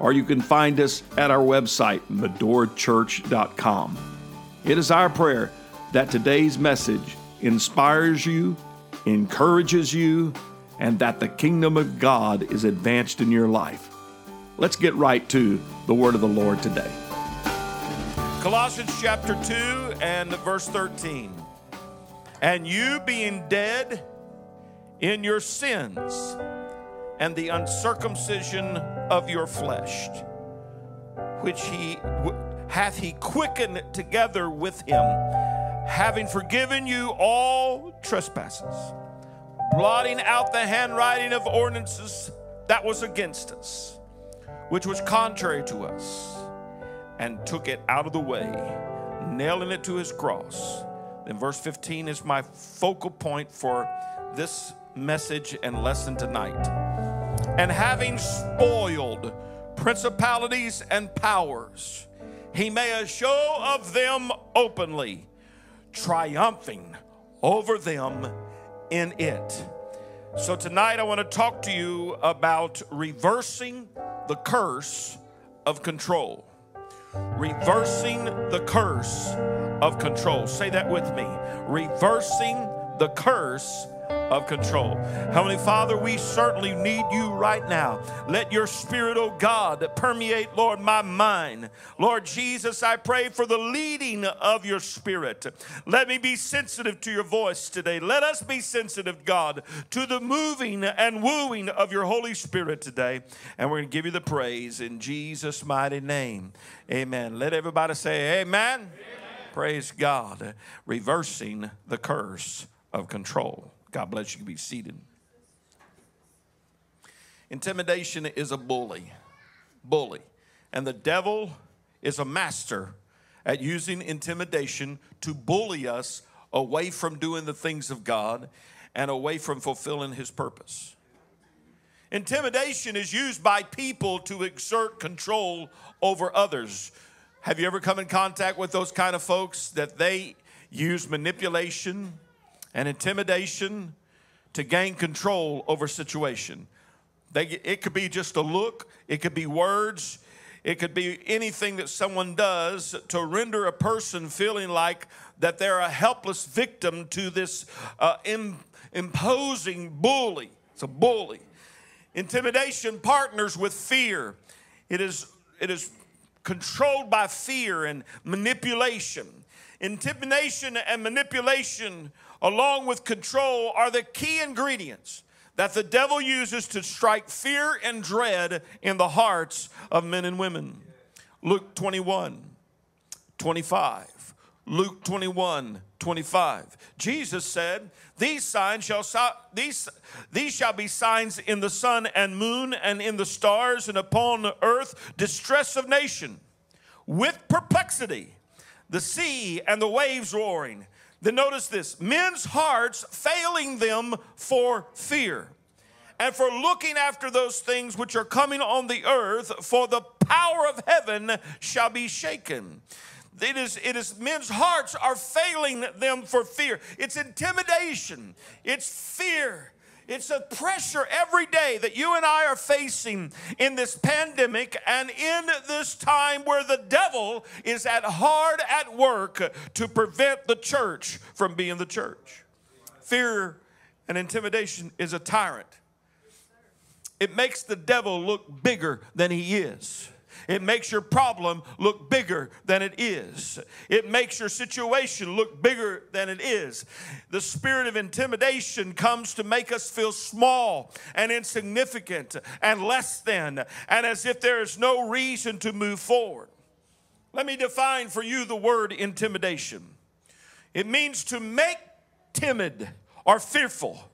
or you can find us at our website, medorachurch.com. It is our prayer that today's message inspires you, encourages you, and that the kingdom of God is advanced in your life. Let's get right to the word of the Lord today. Colossians chapter 2 and verse 13. And you being dead in your sins and the uncircumcision of your flesh, which he hath he quickened together with him, having forgiven you all trespasses, blotting out the handwriting of ordinances that was against us, which was contrary to us, and took it out of the way, nailing it to his cross. Then verse 15 is my focal point for this message and lesson tonight and having spoiled principalities and powers, he made a show of them openly, triumphing over them in it. So, tonight I want to talk to you about reversing the curse of control. Reversing the curse of control. Say that with me. Reversing the curse of control. Heavenly Father, we certainly need you right now. Let your spirit, oh God, permeate, Lord, my mind. Lord Jesus, I pray for the leading of your spirit. Let me be sensitive to your voice today. Let us be sensitive, God, to the moving and wooing of your Holy Spirit today. And we're going to give you the praise in Jesus' mighty name. Amen. Let everybody say, Amen. amen. Praise God. Reversing the curse of control. God bless you. you be seated. Intimidation is a bully. Bully. And the devil is a master at using intimidation to bully us away from doing the things of God and away from fulfilling his purpose. Intimidation is used by people to exert control over others. Have you ever come in contact with those kind of folks that they use manipulation and intimidation to gain control over situation. They, it could be just a look, it could be words, it could be anything that someone does to render a person feeling like that they're a helpless victim to this uh, Im- imposing bully. It's a bully. Intimidation partners with fear. It is, it is controlled by fear and manipulation. Intimidation and manipulation along with control, are the key ingredients that the devil uses to strike fear and dread in the hearts of men and women. Luke 21, 25. Luke 21, 25. Jesus said, These signs shall these, these shall be signs in the sun and moon and in the stars and upon the earth, distress of nation, with perplexity, the sea and the waves roaring then notice this men's hearts failing them for fear and for looking after those things which are coming on the earth, for the power of heaven shall be shaken. It is, it is men's hearts are failing them for fear. It's intimidation, it's fear. It's a pressure every day that you and I are facing in this pandemic and in this time where the devil is at hard at work to prevent the church from being the church. Fear and intimidation is a tyrant. It makes the devil look bigger than he is. It makes your problem look bigger than it is. It makes your situation look bigger than it is. The spirit of intimidation comes to make us feel small and insignificant and less than, and as if there is no reason to move forward. Let me define for you the word intimidation it means to make timid or fearful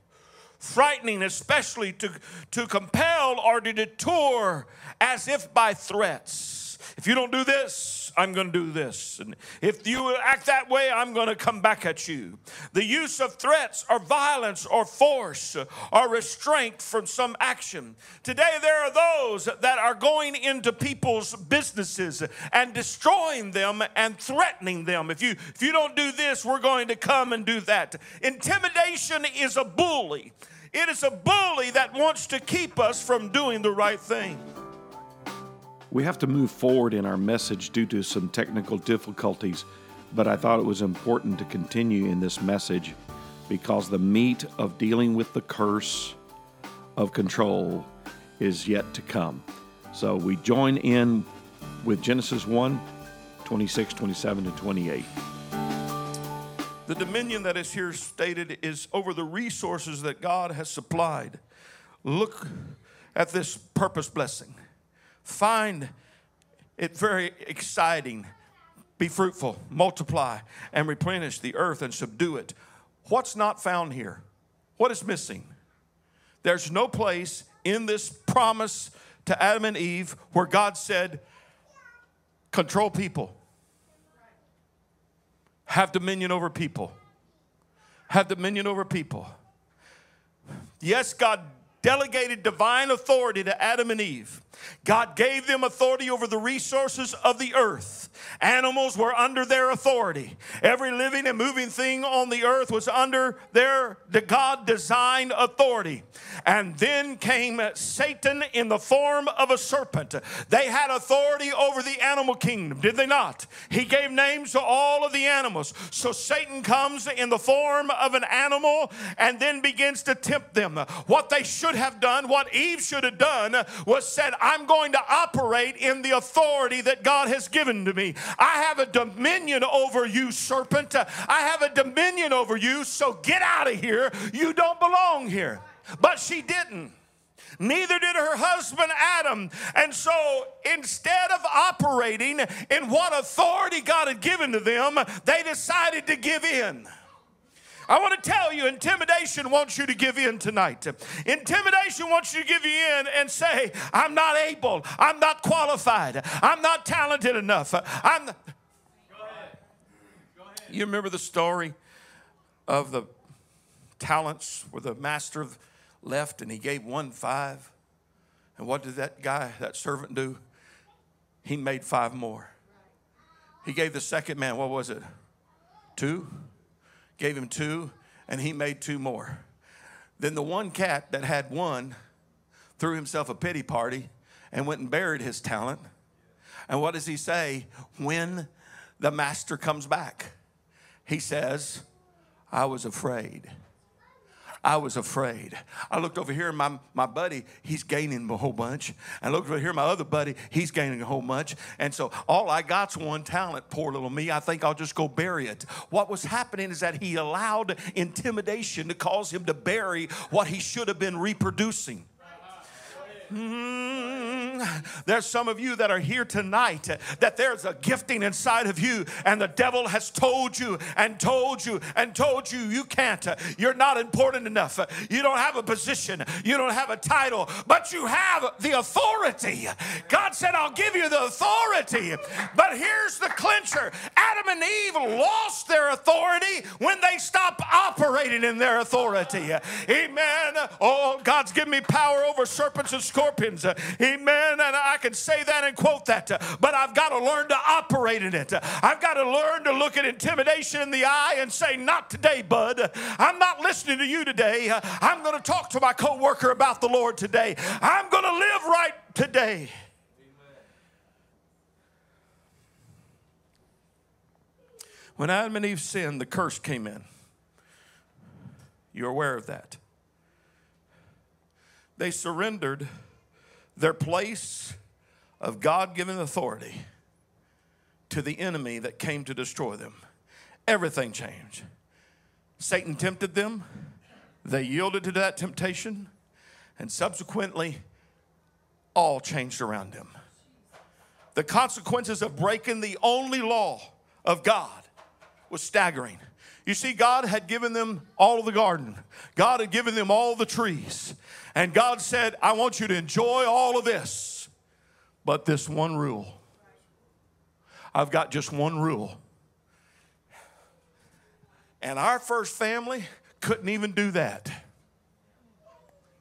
frightening, especially to, to compel or to deter as if by threats. If you don't do this, I'm going to do this. And if you act that way, I'm going to come back at you. The use of threats or violence or force or restraint from some action. Today, there are those that are going into people's businesses and destroying them and threatening them. If you, if you don't do this, we're going to come and do that. Intimidation is a bully. It is a bully that wants to keep us from doing the right thing. We have to move forward in our message due to some technical difficulties, but I thought it was important to continue in this message because the meat of dealing with the curse of control is yet to come. So we join in with Genesis 1 26, 27, and 28. The dominion that is here stated is over the resources that God has supplied. Look at this purpose blessing. Find it very exciting. Be fruitful, multiply, and replenish the earth and subdue it. What's not found here? What is missing? There's no place in this promise to Adam and Eve where God said, control people have dominion over people. Have dominion over people. Yes, God delegated divine authority to Adam and Eve. God gave them authority over the resources of the earth. Animals were under their authority. Every living and moving thing on the earth was under their the God designed authority. And then came Satan in the form of a serpent. They had authority over the animal kingdom, did they not? He gave names to all of the animals. So Satan comes in the form of an animal and then begins to tempt them. What they should have done, what Eve should have done, was said, I'm going to operate in the authority that God has given to me. I have a dominion over you, serpent. I have a dominion over you, so get out of here. You don't belong here. But she didn't. Neither did her husband Adam. And so instead of operating in what authority God had given to them, they decided to give in. I want to tell you, intimidation wants you to give in tonight. Intimidation wants you to give in and say, I'm not able, I'm not qualified, I'm not talented enough. I'm. Go ahead. Go ahead. You remember the story of the talents where the master left and he gave one five? And what did that guy, that servant, do? He made five more. He gave the second man, what was it? Two? Gave him two, and he made two more. Then the one cat that had one threw himself a pity party and went and buried his talent. And what does he say when the master comes back? He says, I was afraid. I was afraid. I looked over here, and my, my buddy, he's gaining a whole bunch. I looked over here, my other buddy, he's gaining a whole bunch. And so all I got's one talent, poor little me. I think I'll just go bury it. What was happening is that he allowed intimidation to cause him to bury what he should have been reproducing. Mm, there's some of you that are here tonight that there's a gifting inside of you, and the devil has told you and told you and told you you can't. You're not important enough. You don't have a position. You don't have a title, but you have the authority. God said, I'll give you the authority. But here's the clincher Adam and Eve lost their authority when they stopped operating in their authority. Amen. Oh, God's given me power over serpents and scorpions scorpions. Amen. And I can say that and quote that, but I've got to learn to operate in it. I've got to learn to look at intimidation in the eye and say, Not today, bud. I'm not listening to you today. I'm going to talk to my coworker about the Lord today. I'm going to live right today. When Adam and Eve sinned, the curse came in. You're aware of that. They surrendered their place of God given authority to the enemy that came to destroy them. Everything changed. Satan tempted them, they yielded to that temptation, and subsequently, all changed around them. The consequences of breaking the only law of God was staggering. You see, God had given them all of the garden, God had given them all the trees. And God said, I want you to enjoy all of this, but this one rule I've got just one rule. And our first family couldn't even do that.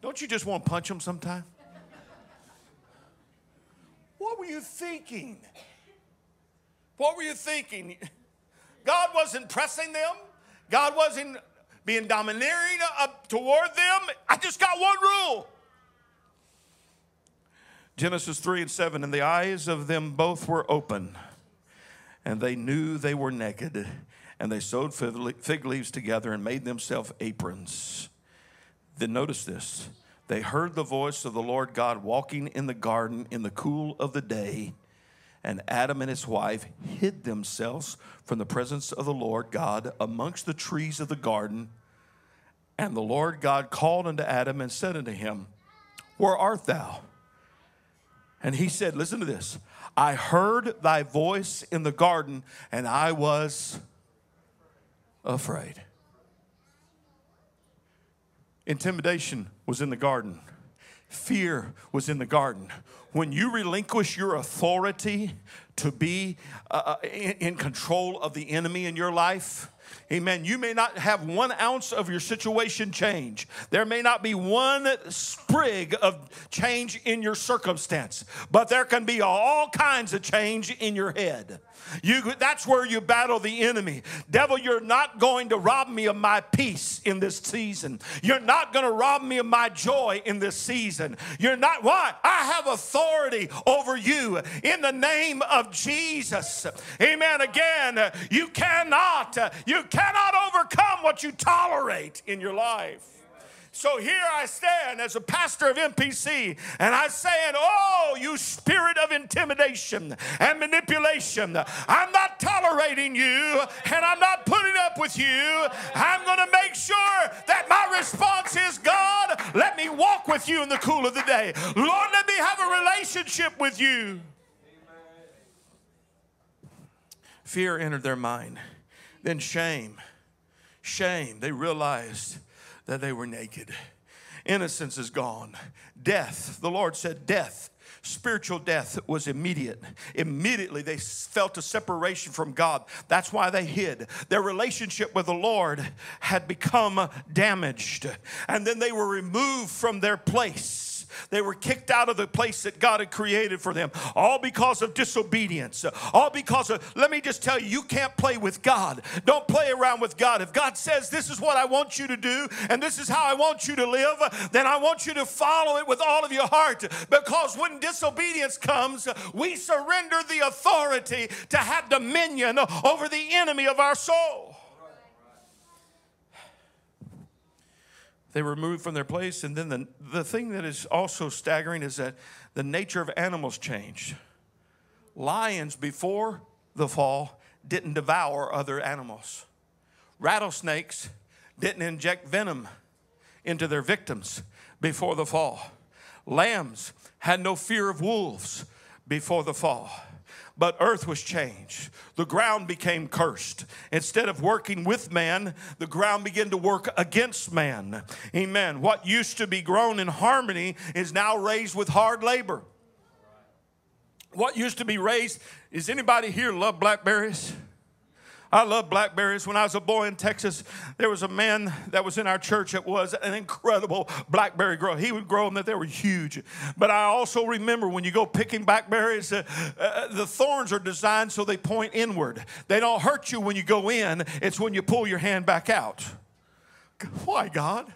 Don't you just want to punch them sometime? What were you thinking? What were you thinking? God wasn't pressing them. God wasn't being domineering up toward them. I just got one rule. Genesis 3 and 7 and the eyes of them both were open, and they knew they were naked, and they sewed fig leaves together and made themselves aprons. Then notice this they heard the voice of the Lord God walking in the garden in the cool of the day, and Adam and his wife hid themselves from the presence of the Lord God amongst the trees of the garden. And the Lord God called unto Adam and said unto him, Where art thou? And he said, Listen to this. I heard thy voice in the garden, and I was afraid. Intimidation was in the garden, fear was in the garden. When you relinquish your authority to be uh, uh in, in control of the enemy in your life, Amen. You may not have one ounce of your situation change. There may not be one sprig of change in your circumstance, but there can be all kinds of change in your head. You, that's where you battle the enemy. Devil, you're not going to rob me of my peace in this season. You're not going to rob me of my joy in this season. You're not, why? I have authority over you in the name of Jesus. Amen. Again, you cannot, you cannot overcome what you tolerate in your life. So here I stand as a pastor of MPC, and I saying, Oh, you spirit of intimidation and manipulation, I'm not tolerating you, and I'm not putting up with you. I'm going to make sure that my response is, God, let me walk with you in the cool of the day. Lord, let me have a relationship with you. Fear entered their mind. Then shame. Shame. They realized that they were naked. Innocence is gone. Death, the Lord said, death spiritual death was immediate. Immediately they felt a separation from God. That's why they hid. Their relationship with the Lord had become damaged. And then they were removed from their place they were kicked out of the place that God had created for them, all because of disobedience. All because of, let me just tell you, you can't play with God. Don't play around with God. If God says, This is what I want you to do, and this is how I want you to live, then I want you to follow it with all of your heart. Because when disobedience comes, we surrender the authority to have dominion over the enemy of our soul. They were moved from their place. And then the, the thing that is also staggering is that the nature of animals changed. Lions, before the fall, didn't devour other animals. Rattlesnakes didn't inject venom into their victims before the fall. Lambs had no fear of wolves before the fall but earth was changed. The ground became cursed. Instead of working with man, the ground began to work against man. Amen. What used to be grown in harmony is now raised with hard labor. What used to be raised, is anybody here love blackberries? I love blackberries. When I was a boy in Texas, there was a man that was in our church that was an incredible blackberry grower. He would grow them that they were huge. But I also remember when you go picking blackberries, uh, uh, the thorns are designed so they point inward. They don't hurt you when you go in, it's when you pull your hand back out. Why, God?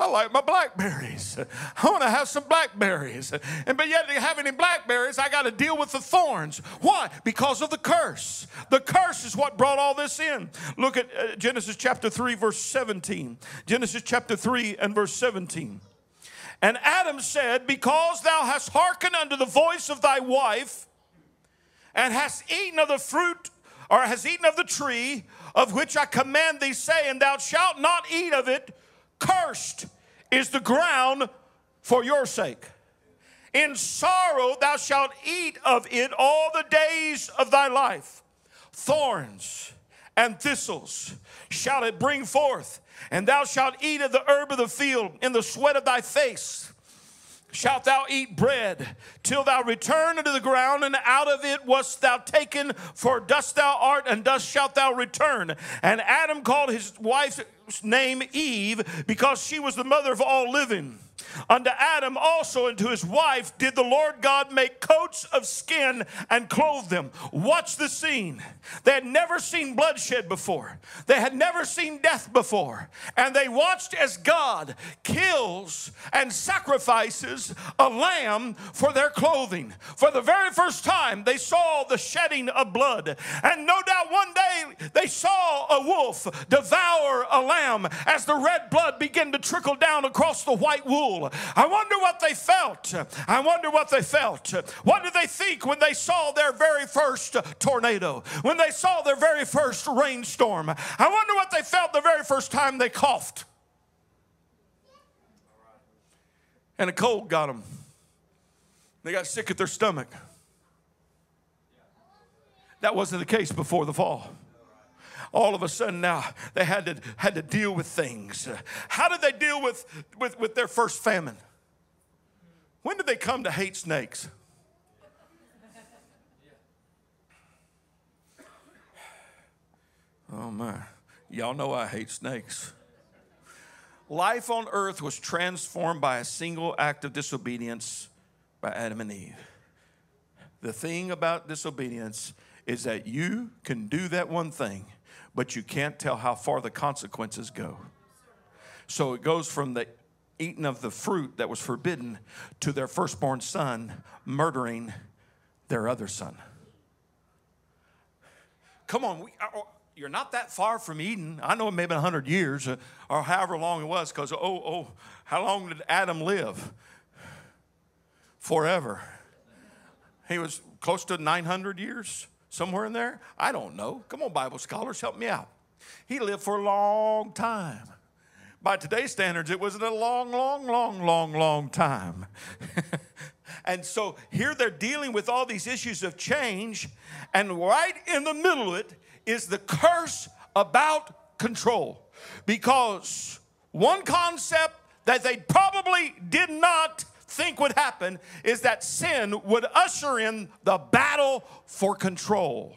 I like my blackberries. I want to have some blackberries. And but yet have any blackberries, I got to deal with the thorns. Why? Because of the curse. The curse is what brought all this in. Look at uh, Genesis chapter 3 verse 17. Genesis chapter 3 and verse 17. And Adam said, Because thou hast hearkened unto the voice of thy wife, and hast eaten of the fruit, or hast eaten of the tree of which I command thee, saying, Thou shalt not eat of it, Cursed is the ground for your sake. In sorrow thou shalt eat of it all the days of thy life. Thorns and thistles shall it bring forth, and thou shalt eat of the herb of the field in the sweat of thy face. Shalt thou eat bread till thou return unto the ground, and out of it wast thou taken, for dust thou art, and dust shalt thou return. And Adam called his wife's name Eve because she was the mother of all living. Unto Adam also and to his wife did the Lord God make coats of skin and clothe them. Watch the scene. They had never seen bloodshed before, they had never seen death before. And they watched as God kills and sacrifices a lamb for their clothing. For the very first time, they saw the shedding of blood. And no doubt one day they saw a wolf devour a lamb as the red blood began to trickle down across the white wool. I wonder what they felt. I wonder what they felt. What did they think when they saw their very first tornado? When they saw their very first rainstorm? I wonder what they felt the very first time they coughed. And a cold got them. They got sick at their stomach. That wasn't the case before the fall all of a sudden now they had to, had to deal with things. How did they deal with, with, with their first famine? When did they come to hate snakes? Oh my, y'all know I hate snakes. Life on earth was transformed by a single act of disobedience by Adam and Eve. The thing about disobedience is that you can do that one thing but you can't tell how far the consequences go. So it goes from the eating of the fruit that was forbidden to their firstborn son murdering their other son. Come on, we, uh, you're not that far from Eden. I know it may have been 100 years uh, or however long it was, because, oh, oh, how long did Adam live? Forever. He was close to 900 years. Somewhere in there? I don't know. Come on, Bible scholars, help me out. He lived for a long time. By today's standards, it wasn't a long, long, long, long, long time. and so here they're dealing with all these issues of change, and right in the middle of it is the curse about control. Because one concept that they probably did not think would happen is that sin would usher in the battle for control.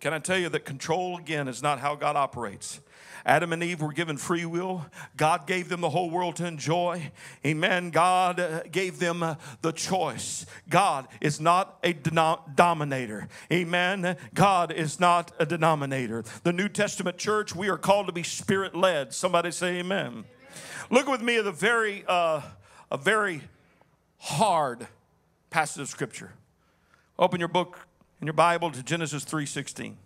Can I tell you that control, again, is not how God operates? Adam and Eve were given free will. God gave them the whole world to enjoy. Amen. God uh, gave them uh, the choice. God is not a dominator. Amen. God is not a denominator. The New Testament church, we are called to be spirit led. Somebody say amen. Look with me at a very, uh, a very hard passage of scripture. Open your book and your Bible to Genesis 3:16.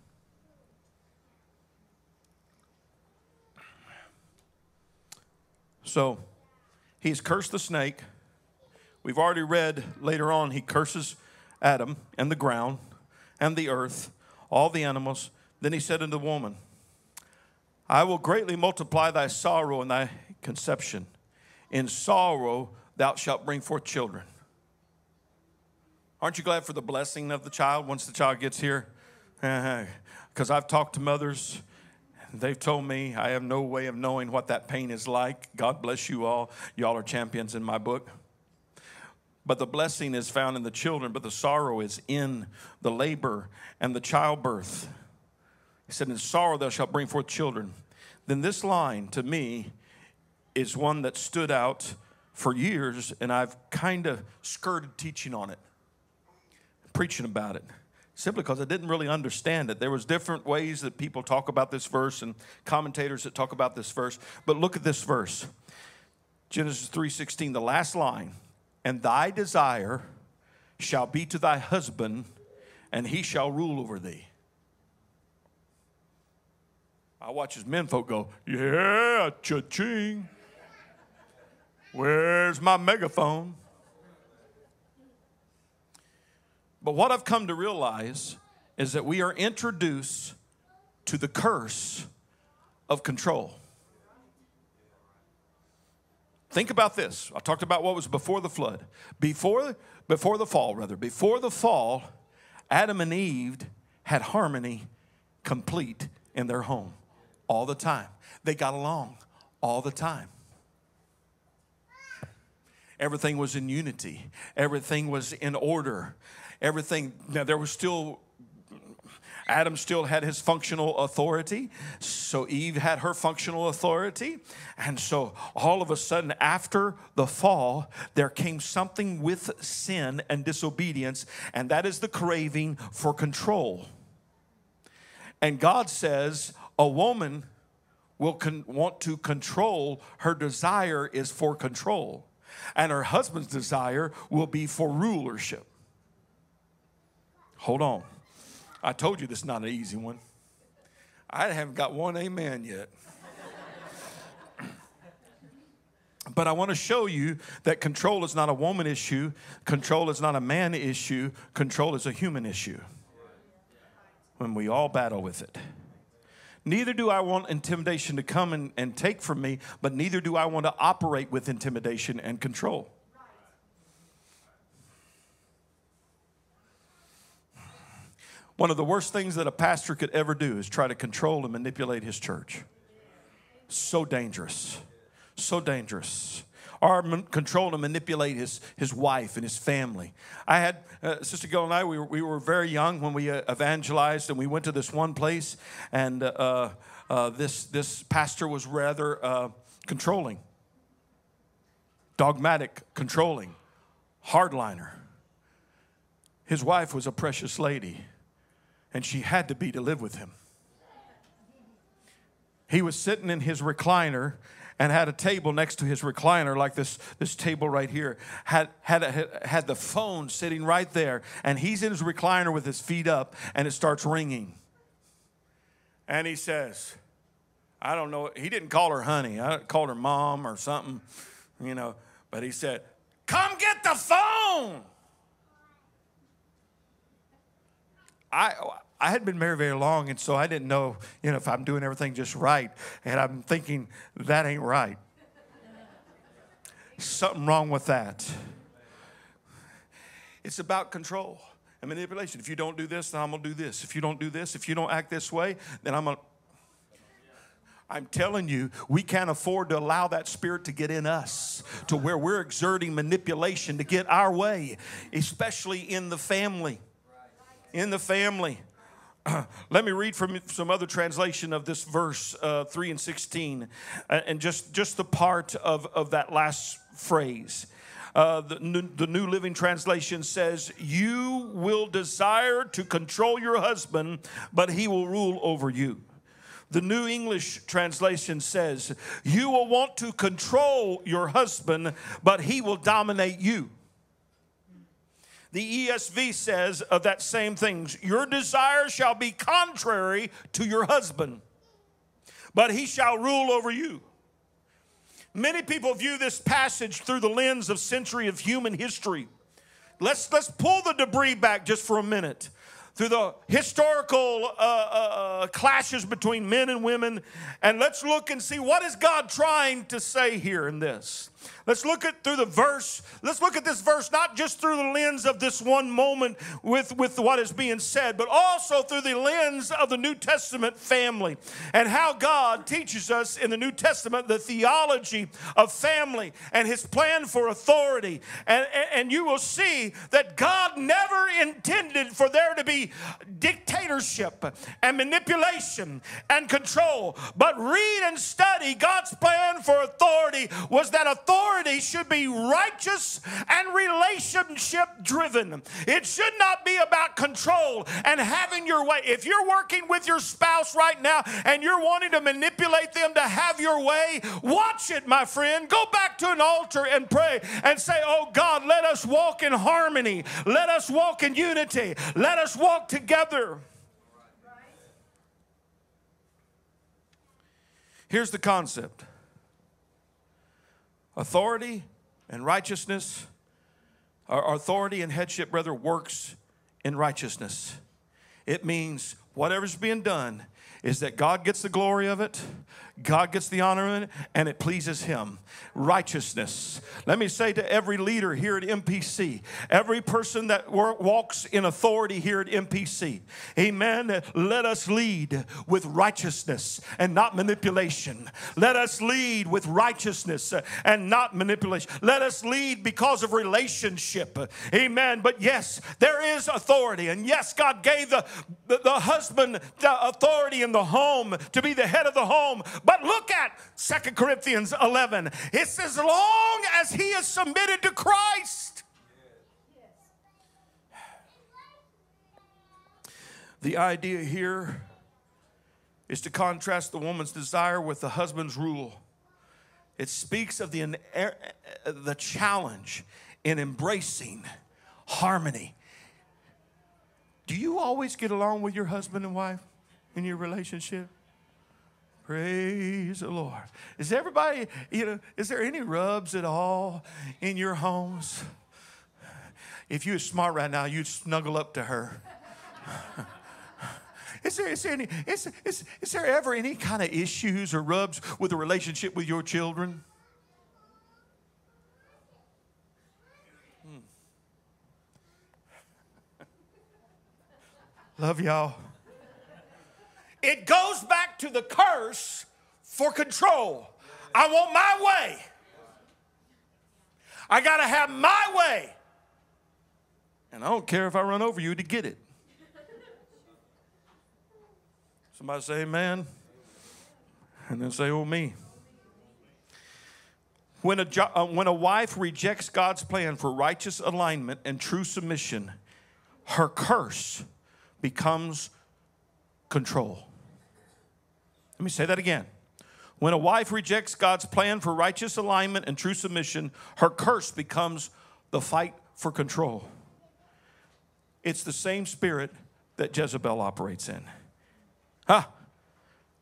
So, he's cursed the snake. We've already read later on he curses Adam and the ground and the earth, all the animals. Then he said unto the woman, I will greatly multiply thy sorrow and thy conception. In sorrow thou shalt bring forth children. Aren't you glad for the blessing of the child once the child gets here? Because I've talked to mothers, they've told me I have no way of knowing what that pain is like. God bless you all. Y'all are champions in my book. But the blessing is found in the children, but the sorrow is in the labor and the childbirth. He said, In sorrow thou shalt bring forth children. Then this line to me is one that stood out for years, and I've kind of skirted teaching on it, preaching about it, simply because I didn't really understand it. There was different ways that people talk about this verse and commentators that talk about this verse. But look at this verse. Genesis 3:16, the last line, and thy desire shall be to thy husband, and he shall rule over thee. I watch as men folk go, yeah, cha-ching. Where's my megaphone? But what I've come to realize is that we are introduced to the curse of control. Think about this. I talked about what was before the flood. Before, before the fall, rather, before the fall, Adam and Eve had harmony complete in their home all the time. They got along all the time. Everything was in unity, everything was in order. Everything, now there was still Adam still had his functional authority. So Eve had her functional authority. And so all of a sudden, after the fall, there came something with sin and disobedience, and that is the craving for control. And God says a woman will con- want to control, her desire is for control, and her husband's desire will be for rulership. Hold on. I told you this is not an easy one. I haven't got one amen yet. but I want to show you that control is not a woman issue, control is not a man issue, control is a human issue. When we all battle with it. Neither do I want intimidation to come and, and take from me, but neither do I want to operate with intimidation and control. One of the worst things that a pastor could ever do is try to control and manipulate his church. So dangerous. So dangerous. Or control and manipulate his, his wife and his family. I had, uh, Sister Gill and I, we were, we were very young when we uh, evangelized and we went to this one place, and uh, uh this, this pastor was rather uh, controlling, dogmatic, controlling, hardliner. His wife was a precious lady and she had to be to live with him. He was sitting in his recliner and had a table next to his recliner, like this, this table right here, had, had, a, had the phone sitting right there, and he's in his recliner with his feet up, and it starts ringing. And he says, I don't know, he didn't call her honey, I called her mom or something, you know, but he said, Come get the phone. I, I hadn't been married very long, and so I didn't know, you know, if I'm doing everything just right. And I'm thinking, that ain't right. Something wrong with that. It's about control and manipulation. If you don't do this, then I'm gonna do this. If you don't do this, if you don't act this way, then I'm gonna. I'm telling you, we can't afford to allow that spirit to get in us to where we're exerting manipulation to get our way, especially in the family in the family. Let me read from some other translation of this verse uh, 3 and 16, uh, and just, just the part of, of that last phrase. Uh, the, the New Living Translation says, You will desire to control your husband, but he will rule over you. The New English Translation says, You will want to control your husband, but he will dominate you. The ESV says of that same thing Your desire shall be contrary to your husband, but he shall rule over you. Many people view this passage through the lens of century of human history. Let's, let's pull the debris back just for a minute through the historical uh, uh, uh, clashes between men and women, and let's look and see what is God trying to say here in this. Let's look at through the verse. Let's look at this verse not just through the lens of this one moment with, with what is being said, but also through the lens of the New Testament family and how God teaches us in the New Testament the theology of family and his plan for authority. And, and you will see that God never intended for there to be dictatorship and manipulation and control. But read and study God's plan for authority was that authority should be righteous and relationship driven. It should not be about control and having your way. If you're working with your spouse right now and you're wanting to manipulate them to have your way, watch it, my friend. Go back to an altar and pray and say, Oh God, let us walk in harmony. Let us walk in unity. Let us walk together. Here's the concept Authority and righteousness, our authority and headship, brother, works in righteousness. It means whatever's being done is that God gets the glory of it, God gets the honor in it, and it pleases Him. Righteousness. Let me say to every leader here at MPC, every person that walks in authority here at MPC, amen. Let us lead with righteousness and not manipulation. Let us lead with righteousness and not manipulation. Let us lead because of relationship, amen. But yes, there is authority, and yes, God gave the, the, the husband the authority in the home to be the head of the home. But look at Second Corinthians 11. It's as long as he is submitted to Christ. The idea here is to contrast the woman's desire with the husband's rule. It speaks of the, the challenge in embracing harmony. Do you always get along with your husband and wife in your relationship? Praise the Lord. Is everybody, you know, is there any rubs at all in your homes? If you were smart right now, you'd snuggle up to her. Is there, is, there any, is, is, is there ever any kind of issues or rubs with a relationship with your children? Hmm. Love y'all. It goes back to the curse for control. I want my way. I got to have my way. And I don't care if I run over you to get it. Somebody say amen. And then say, oh, me. When a, uh, when a wife rejects God's plan for righteous alignment and true submission, her curse becomes control. Let me say that again. When a wife rejects God's plan for righteous alignment and true submission, her curse becomes the fight for control. It's the same spirit that Jezebel operates in. Huh?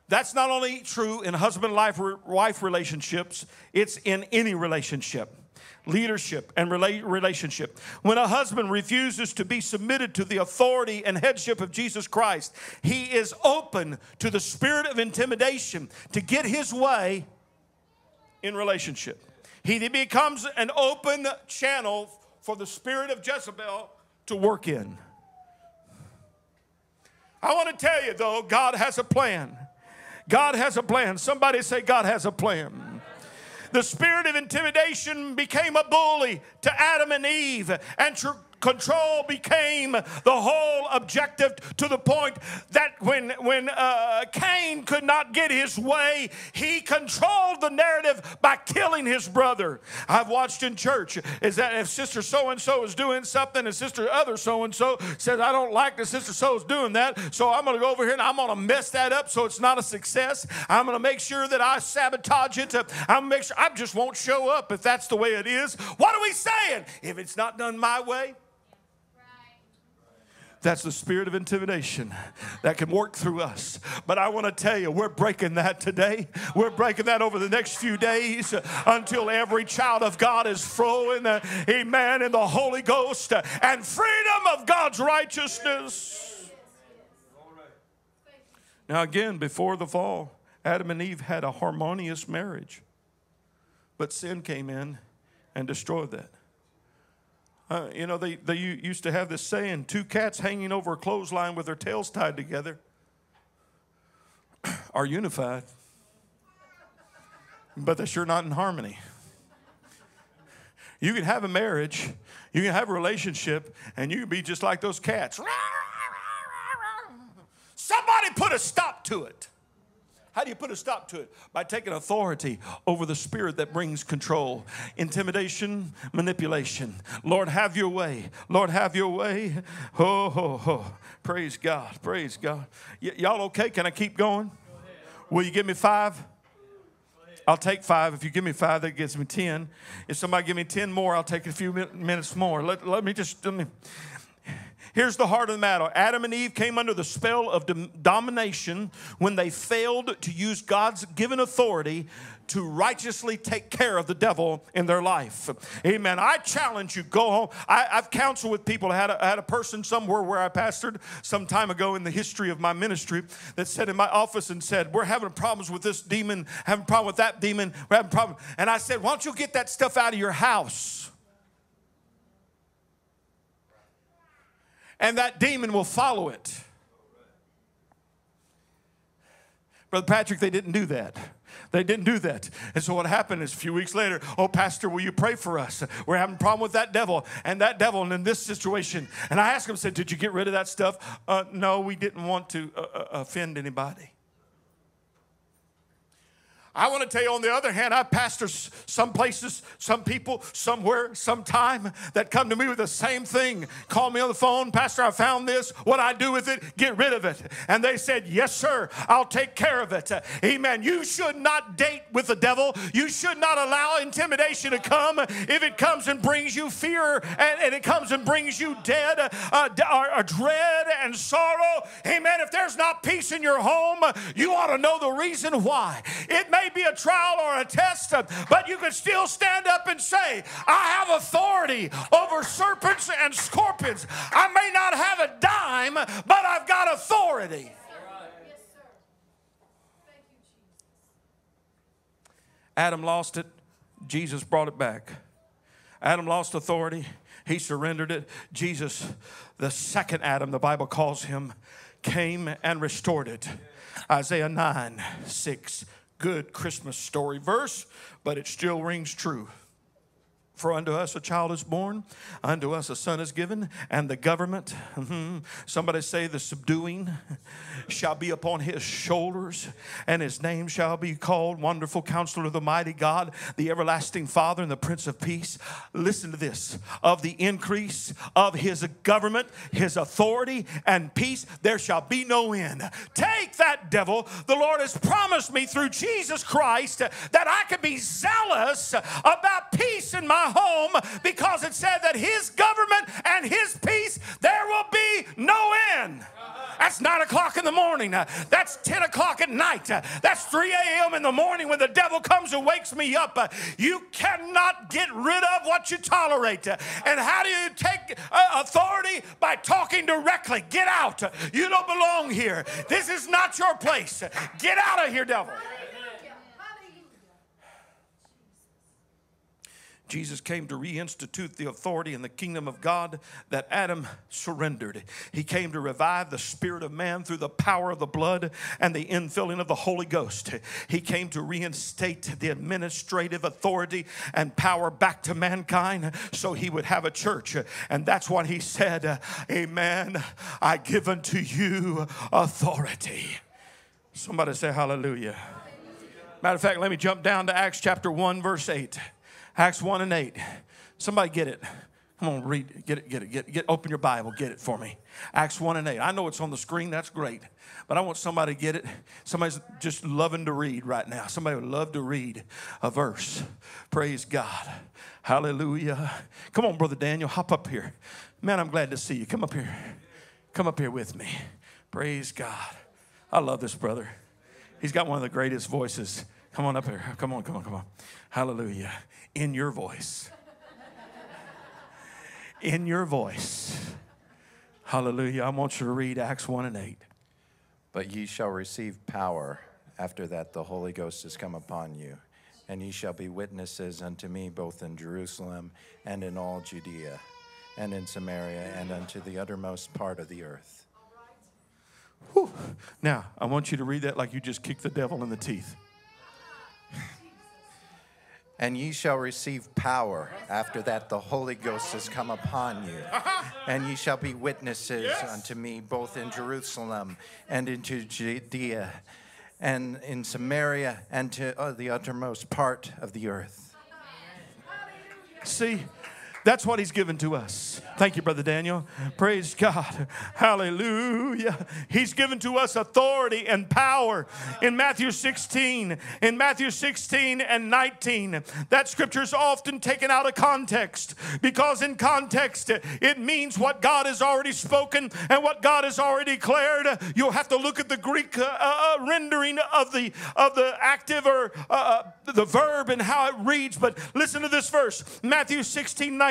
That's not only true in husband wife relationships, it's in any relationship leadership, and relationship. When a husband refuses to be submitted to the authority and headship of Jesus Christ, he is open to the spirit of intimidation to get his way in relationship. He becomes an open channel for the spirit of Jezebel to work in. I want to tell you though, God has a plan. God has a plan. Somebody say, God has a plan. The spirit of intimidation became a bully to Adam and Eve and control became the whole objective to the point that when, when uh, Cain could not get his way, he controlled the narrative by killing his brother. I've watched in church is that if sister so and so is doing something and sister other so and so says, I don't like that sister so is doing that, so I'm going to go over here and I'm going to mess that up so it's not a success. I'm going to make sure that I sabotage it. I'm make sure I just won't show up if that's the way it is. What are we saying? If it's not done my way, that's the spirit of intimidation that can work through us. But I want to tell you, we're breaking that today. We're breaking that over the next few days until every child of God is flowing, uh, amen, in the Holy Ghost and freedom of God's righteousness. Now, again, before the fall, Adam and Eve had a harmonious marriage, but sin came in and destroyed that. Uh, you know, they, they used to have this saying two cats hanging over a clothesline with their tails tied together are unified, but they're sure not in harmony. You can have a marriage, you can have a relationship, and you can be just like those cats. Somebody put a stop to it. How do you put a stop to it? By taking authority over the spirit that brings control, intimidation, manipulation. Lord, have your way. Lord, have your way. Oh, oh, oh. praise God. Praise God. Y- y'all okay? Can I keep going? Will you give me five? I'll take five. If you give me five, that gives me 10. If somebody give me 10 more, I'll take a few minutes more. Let, let me just, let me. Here's the heart of the matter Adam and Eve came under the spell of dom- domination when they failed to use God's given authority to righteously take care of the devil in their life. Amen. I challenge you, go home. I, have counseled with people. I had, a, I had a person somewhere where I pastored some time ago in the history of my ministry that said in my office and said, We're having problems with this demon, having problem with that demon, we're having problem. And I said, Why don't you get that stuff out of your house? And that demon will follow it. Brother Patrick, they didn't do that. They didn't do that. And so what happened is a few weeks later, oh, Pastor, will you pray for us? We're having a problem with that devil and that devil and in this situation. And I asked him, said, did you get rid of that stuff? Uh, no, we didn't want to uh, uh offend anybody. I want to tell you, on the other hand, I pastor some places, some people, somewhere, sometime that come to me with the same thing. Call me on the phone, Pastor, I found this. What I do with it, get rid of it. And they said, Yes, sir, I'll take care of it. Amen. You should not date with the devil. You should not allow intimidation to come. If it comes and brings you fear and, and it comes and brings you dead, uh, uh, dread and sorrow, amen. If there's not peace in your home, you ought to know the reason why. It may may be a trial or a test, but you can still stand up and say, I have authority over serpents and scorpions. I may not have a dime, but I've got authority. Adam lost it, Jesus brought it back. Adam lost authority, he surrendered it. Jesus, the second Adam, the Bible calls him, came and restored it. Isaiah 9 6 good Christmas story verse, but it still rings true. For unto us a child is born, unto us a son is given, and the government, mm-hmm, somebody say the subduing, shall be upon his shoulders, and his name shall be called Wonderful Counselor, of the Mighty God, the Everlasting Father, and the Prince of Peace. Listen to this of the increase of his government, his authority, and peace, there shall be no end. Take that, devil. The Lord has promised me through Jesus Christ that I can be zealous about peace in my home because it said that his government and his peace, there will be no end. That's nine o'clock in the morning. That's 10 o'clock at night. That's 3 a.m. in the morning when the devil comes and wakes me up. You cannot get rid of what you tolerate. And how do you take uh, authority? By talking directly. Get out. You don't belong here. This is not your place. Get out of here, devil. Jesus came to reinstitute the authority in the kingdom of God that Adam surrendered. He came to revive the spirit of man through the power of the blood and the infilling of the Holy Ghost. He came to reinstate the administrative authority and power back to mankind so he would have a church. And that's what he said Amen. I give unto you authority. Somebody say hallelujah. Matter of fact, let me jump down to Acts chapter 1, verse 8. Acts 1 and 8. Somebody get it. Come on, read, get it, get it, get it, get, open your Bible, get it for me. Acts 1 and 8. I know it's on the screen, that's great. But I want somebody to get it. Somebody's just loving to read right now. Somebody would love to read a verse. Praise God. Hallelujah. Come on, Brother Daniel, hop up here. Man, I'm glad to see you. Come up here. Come up here with me. Praise God. I love this brother. He's got one of the greatest voices. Come on up here. Come on, come on, come on. Hallelujah in your voice. in your voice. Hallelujah. I want you to read Acts 1 and 8. But ye shall receive power after that the Holy Ghost has come upon you, and ye shall be witnesses unto me both in Jerusalem and in all Judea and in Samaria and unto the uttermost part of the earth. Whew. Now, I want you to read that like you just kicked the devil in the teeth. And ye shall receive power. After that, the Holy Ghost has come upon you. And ye shall be witnesses yes. unto me both in Jerusalem and into Judea and in Samaria and to uh, the uttermost part of the earth. See, That's what he's given to us. Thank you, Brother Daniel. Praise God. Hallelujah. He's given to us authority and power in Matthew 16. In Matthew 16 and 19, that scripture is often taken out of context because, in context, it means what God has already spoken and what God has already declared. You'll have to look at the Greek uh, uh, rendering of the, of the active or uh, uh the verb and how it reads. But listen to this verse Matthew 16 19.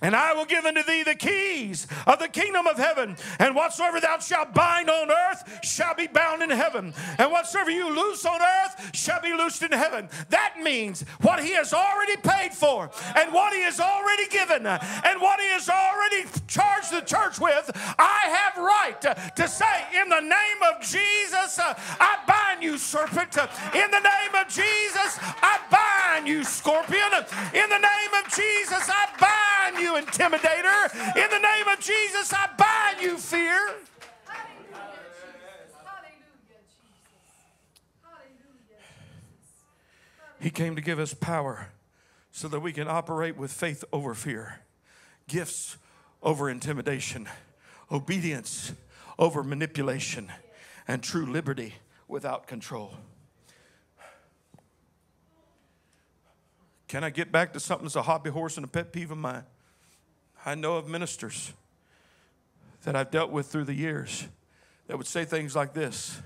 And I will give unto thee the keys of the kingdom of heaven. And whatsoever thou shalt bind on earth shall be bound in heaven. And whatsoever you loose on earth shall be loosed in heaven. That means what he has already paid for and what he has already given and what he has already charged the church with. I have right to say, in the name of Jesus, I bind you, serpent. In the name of Jesus, I bind you, scorpion. In the name of Jesus, I bind you, intimidator. In the name of Jesus, I bind you, fear. He came to give us power so that we can operate with faith over fear, gifts over intimidation, obedience over manipulation, and true liberty without control. Can I get back to something that's a hobby horse and a pet peeve of mine? I know of ministers that I've dealt with through the years that would say things like this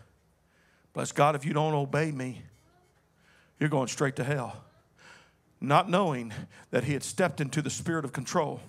Bless God, if you don't obey me, you're going straight to hell. Not knowing that he had stepped into the spirit of control.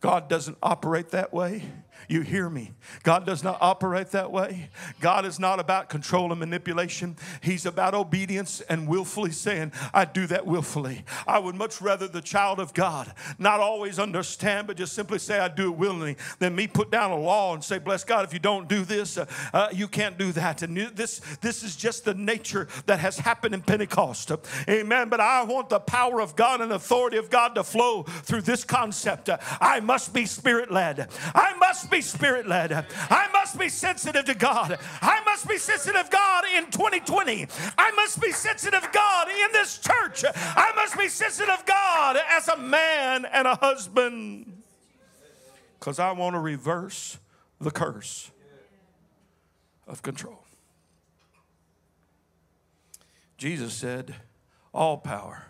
God doesn't operate that way. You hear me. God does not operate that way. God is not about control and manipulation. He's about obedience and willfully saying, I do that willfully. I would much rather the child of God not always understand, but just simply say, I do it willingly, than me put down a law and say, Bless God, if you don't do this, uh, uh, you can't do that. And this, this is just the nature that has happened in Pentecost. Amen. But I want the power of God and authority of God to flow through this concept. I must be spirit led. I must be be spirit led. I must be sensitive to God. I must be sensitive to God in 2020. I must be sensitive to God in this church. I must be sensitive God as a man and a husband. Because I want to reverse the curse of control. Jesus said, All power,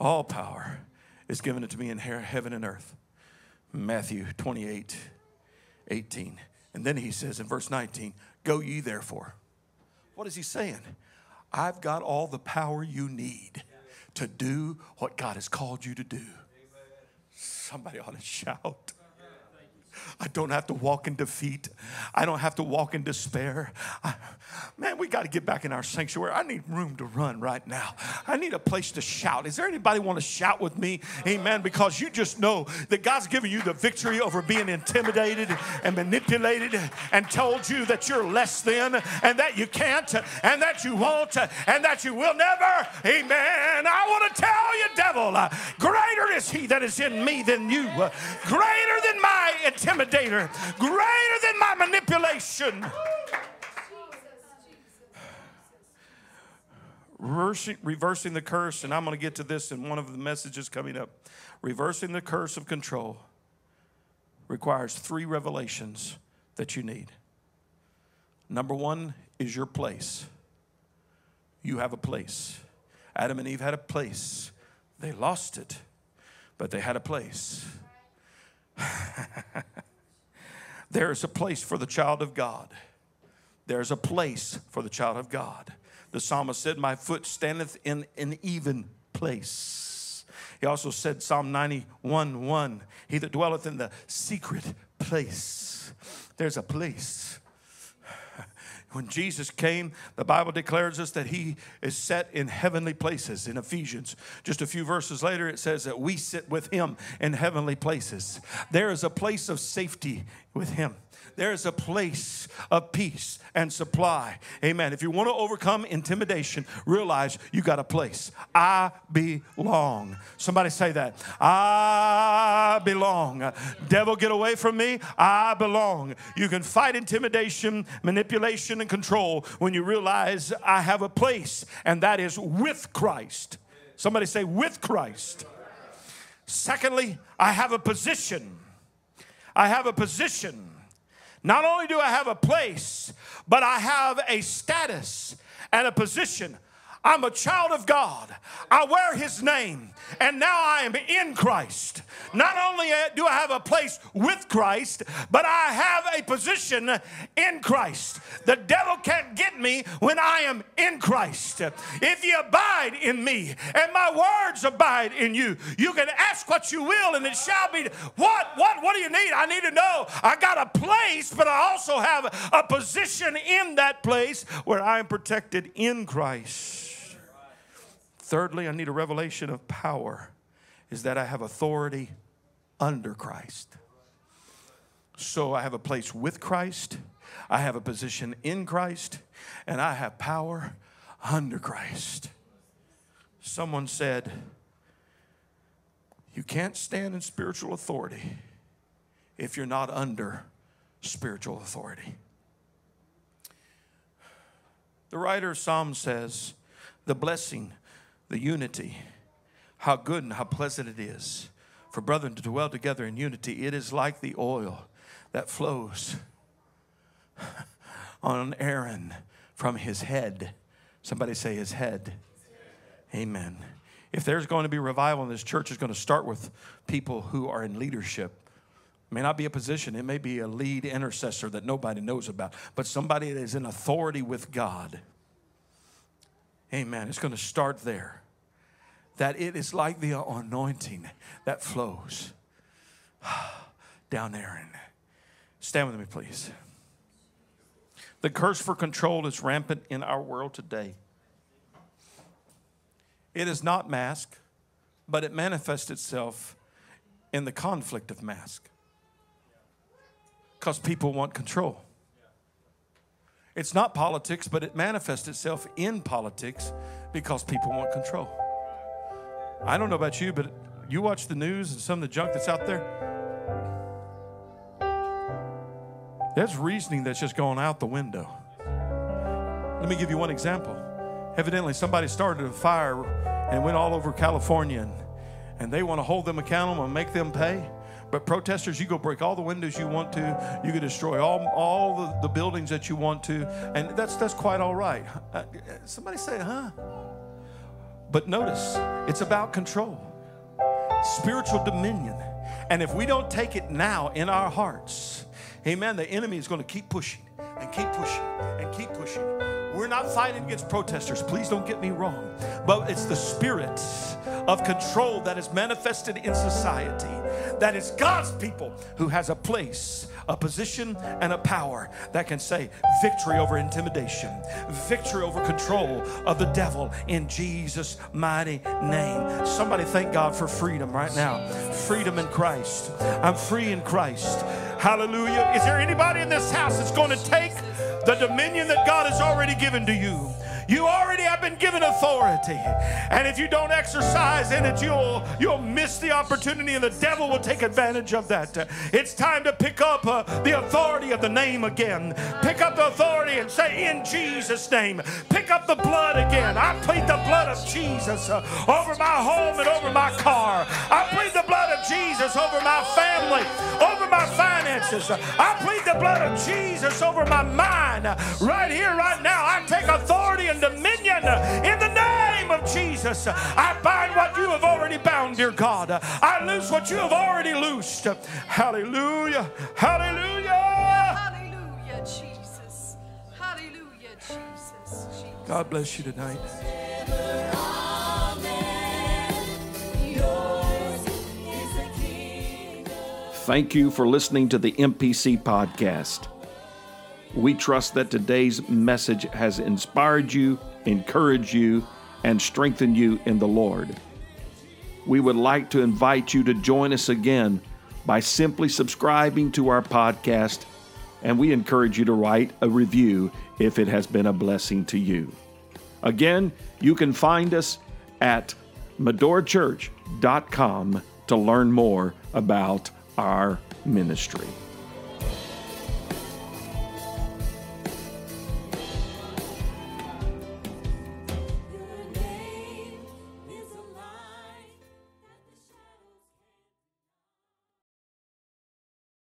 all power is given to me in heaven and earth. Matthew 28 18. And then he says in verse 19, Go ye therefore. What is he saying? I've got all the power you need to do what God has called you to do. Somebody ought to shout. I don't have to walk in defeat. I don't have to walk in despair. I, man, we got to get back in our sanctuary. I need room to run right now. I need a place to shout. Is there anybody want to shout with me? Amen. Because you just know that God's given you the victory over being intimidated and manipulated and told you that you're less than and that you can't and that you won't and that you will never. Amen. I want to tell you, devil, greater is he that is in me than you. Greater than my intimidator, greater than my manipulation. Reversing, reversing the curse, and I'm going to get to this in one of the messages coming up. Reversing the curse of control requires three revelations that you need. Number one is your place. You have a place. Adam and Eve had a place. They lost it, but they had a place. There's a place for the child of God. There's a place for the child of God. The psalmist said, My foot standeth in an even place. He also said, Psalm 91 1, He that dwelleth in the secret place. There's a place when Jesus came, the Bible declares us that he is set in heavenly places in Ephesians. Just a few verses later, it says that we sit with him in heavenly places. There is a place of safety with him there is a place of peace and supply. Amen. If you want to overcome intimidation, realize you got a place. I belong. Somebody say that. I belong. Devil, get away from me. I belong. You can fight intimidation, manipulation, and control when you realize I have a place, and that is with Christ. Somebody say, with Christ. Secondly, I have a position. I have a position. Not only do I have a place, but I have a status and a position. I'm a child of God. I wear his name, and now I am in Christ. Not only do I have a place with Christ, but I have a position in Christ. The devil can't get me when I am in Christ. If you abide in me and my words abide in you, you can ask what you will, and it shall be. What? What? What do you need? I need to know I got a place, but I also have a position in that place where I am protected in Christ. Thirdly, I need a revelation of power, is that I have authority under Christ. So I have a place with Christ, I have a position in Christ, and I have power under Christ. Someone said, You can't stand in spiritual authority if you're not under spiritual authority. The writer of Psalms says, The blessing the unity, how good and how pleasant it is for brethren to dwell together in unity. It is like the oil that flows on Aaron from his head. Somebody say his head. Amen. If there's going to be revival in this church, it's going to start with people who are in leadership. It may not be a position, it may be a lead intercessor that nobody knows about, but somebody that is in authority with God. Amen. It's going to start there. That it is like the anointing that flows down. And stand with me, please. The curse for control is rampant in our world today. It is not mask, but it manifests itself in the conflict of mask. Because people want control. It's not politics, but it manifests itself in politics because people want control. I don't know about you, but you watch the news and some of the junk that's out there. There's reasoning that's just going out the window. Let me give you one example. Evidently, somebody started a fire and went all over California, and, and they want to hold them accountable and make them pay. But protesters, you go break all the windows you want to. You can destroy all, all the, the buildings that you want to. And that's, that's quite all right. Uh, somebody say, huh? But notice, it's about control, spiritual dominion. And if we don't take it now in our hearts, amen, the enemy is going to keep pushing and keep pushing and keep pushing. We're not fighting against protesters, please don't get me wrong. But it's the spirit of control that is manifested in society that is God's people who has a place, a position, and a power that can say victory over intimidation, victory over control of the devil in Jesus' mighty name. Somebody thank God for freedom right now. Freedom in Christ. I'm free in Christ. Hallelujah. Is there anybody in this house that's going to take the dominion that God has already given to you? You already have been given authority. And if you don't exercise in it, you'll, you'll miss the opportunity and the devil will take advantage of that. It's time to pick up uh, the authority of the name again. Pick up the authority and say, In Jesus' name. Pick up the blood again. I plead the blood of Jesus uh, over my home and over my car. I plead the blood of Jesus over my family, over my finances. I plead the blood of Jesus over my mind. Right here, right now, I take authority and dominion in the name of Jesus. I bind what you have already bound, dear God. I loose what you have already loosed. Hallelujah. Hallelujah. Hallelujah, Jesus. Hallelujah, Jesus. Jesus. God bless you tonight. Thank you for listening to the MPC podcast. We trust that today's message has inspired you, encouraged you, and strengthened you in the Lord. We would like to invite you to join us again by simply subscribing to our podcast, and we encourage you to write a review if it has been a blessing to you. Again, you can find us at medorachurch.com to learn more about our ministry.